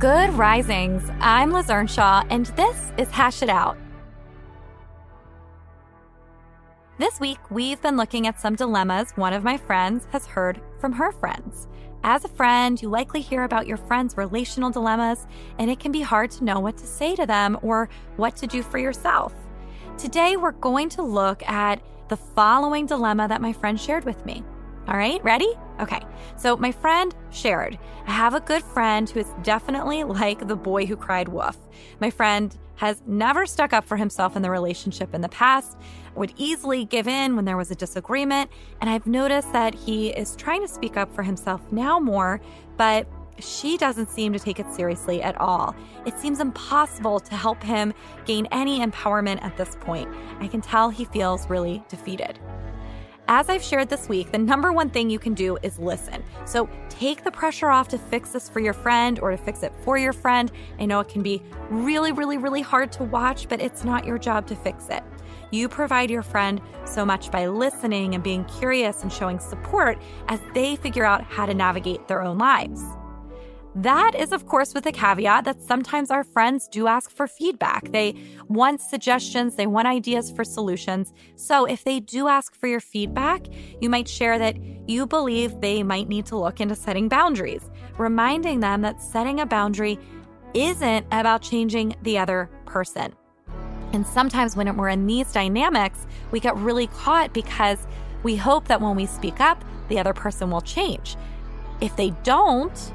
Good risings. I'm Liz Earnshaw, and this is Hash It Out. This week, we've been looking at some dilemmas one of my friends has heard from her friends. As a friend, you likely hear about your friends' relational dilemmas, and it can be hard to know what to say to them or what to do for yourself. Today, we're going to look at the following dilemma that my friend shared with me. All right, ready? Okay, so my friend shared. I have a good friend who is definitely like the boy who cried wolf. My friend has never stuck up for himself in the relationship in the past, would easily give in when there was a disagreement, and I've noticed that he is trying to speak up for himself now more, but she doesn't seem to take it seriously at all. It seems impossible to help him gain any empowerment at this point. I can tell he feels really defeated. As I've shared this week, the number one thing you can do is listen. So take the pressure off to fix this for your friend or to fix it for your friend. I know it can be really, really, really hard to watch, but it's not your job to fix it. You provide your friend so much by listening and being curious and showing support as they figure out how to navigate their own lives. That is, of course, with a caveat that sometimes our friends do ask for feedback. They want suggestions, they want ideas for solutions. So, if they do ask for your feedback, you might share that you believe they might need to look into setting boundaries, reminding them that setting a boundary isn't about changing the other person. And sometimes when we're in these dynamics, we get really caught because we hope that when we speak up, the other person will change. If they don't,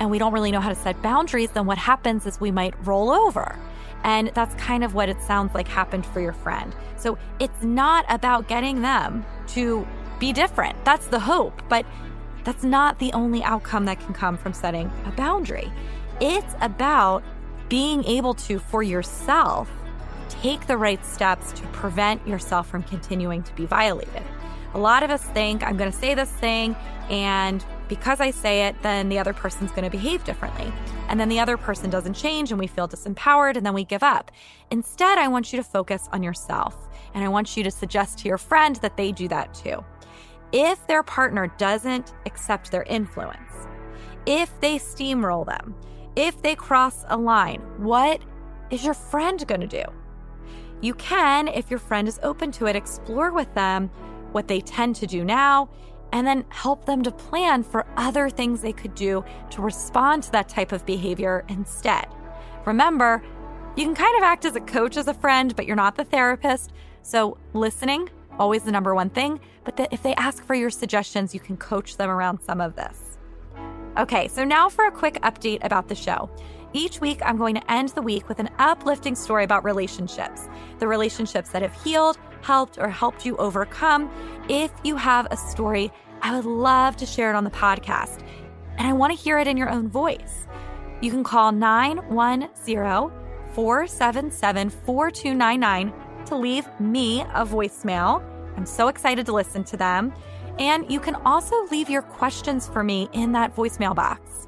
and we don't really know how to set boundaries, then what happens is we might roll over. And that's kind of what it sounds like happened for your friend. So it's not about getting them to be different. That's the hope. But that's not the only outcome that can come from setting a boundary. It's about being able to, for yourself, take the right steps to prevent yourself from continuing to be violated. A lot of us think, I'm going to say this thing, and because I say it, then the other person's going to behave differently. And then the other person doesn't change, and we feel disempowered, and then we give up. Instead, I want you to focus on yourself, and I want you to suggest to your friend that they do that too. If their partner doesn't accept their influence, if they steamroll them, if they cross a line, what is your friend going to do? You can, if your friend is open to it, explore with them what they tend to do now, and then help them to plan for other things they could do to respond to that type of behavior instead. Remember, you can kind of act as a coach as a friend, but you're not the therapist. So, listening, always the number one thing. But that if they ask for your suggestions, you can coach them around some of this. Okay, so now for a quick update about the show. Each week, I'm going to end the week with an uplifting story about relationships the relationships that have healed, helped, or helped you overcome. If you have a story, I would love to share it on the podcast. And I want to hear it in your own voice. You can call 910 477 4299 to leave me a voicemail. I'm so excited to listen to them. And you can also leave your questions for me in that voicemail box.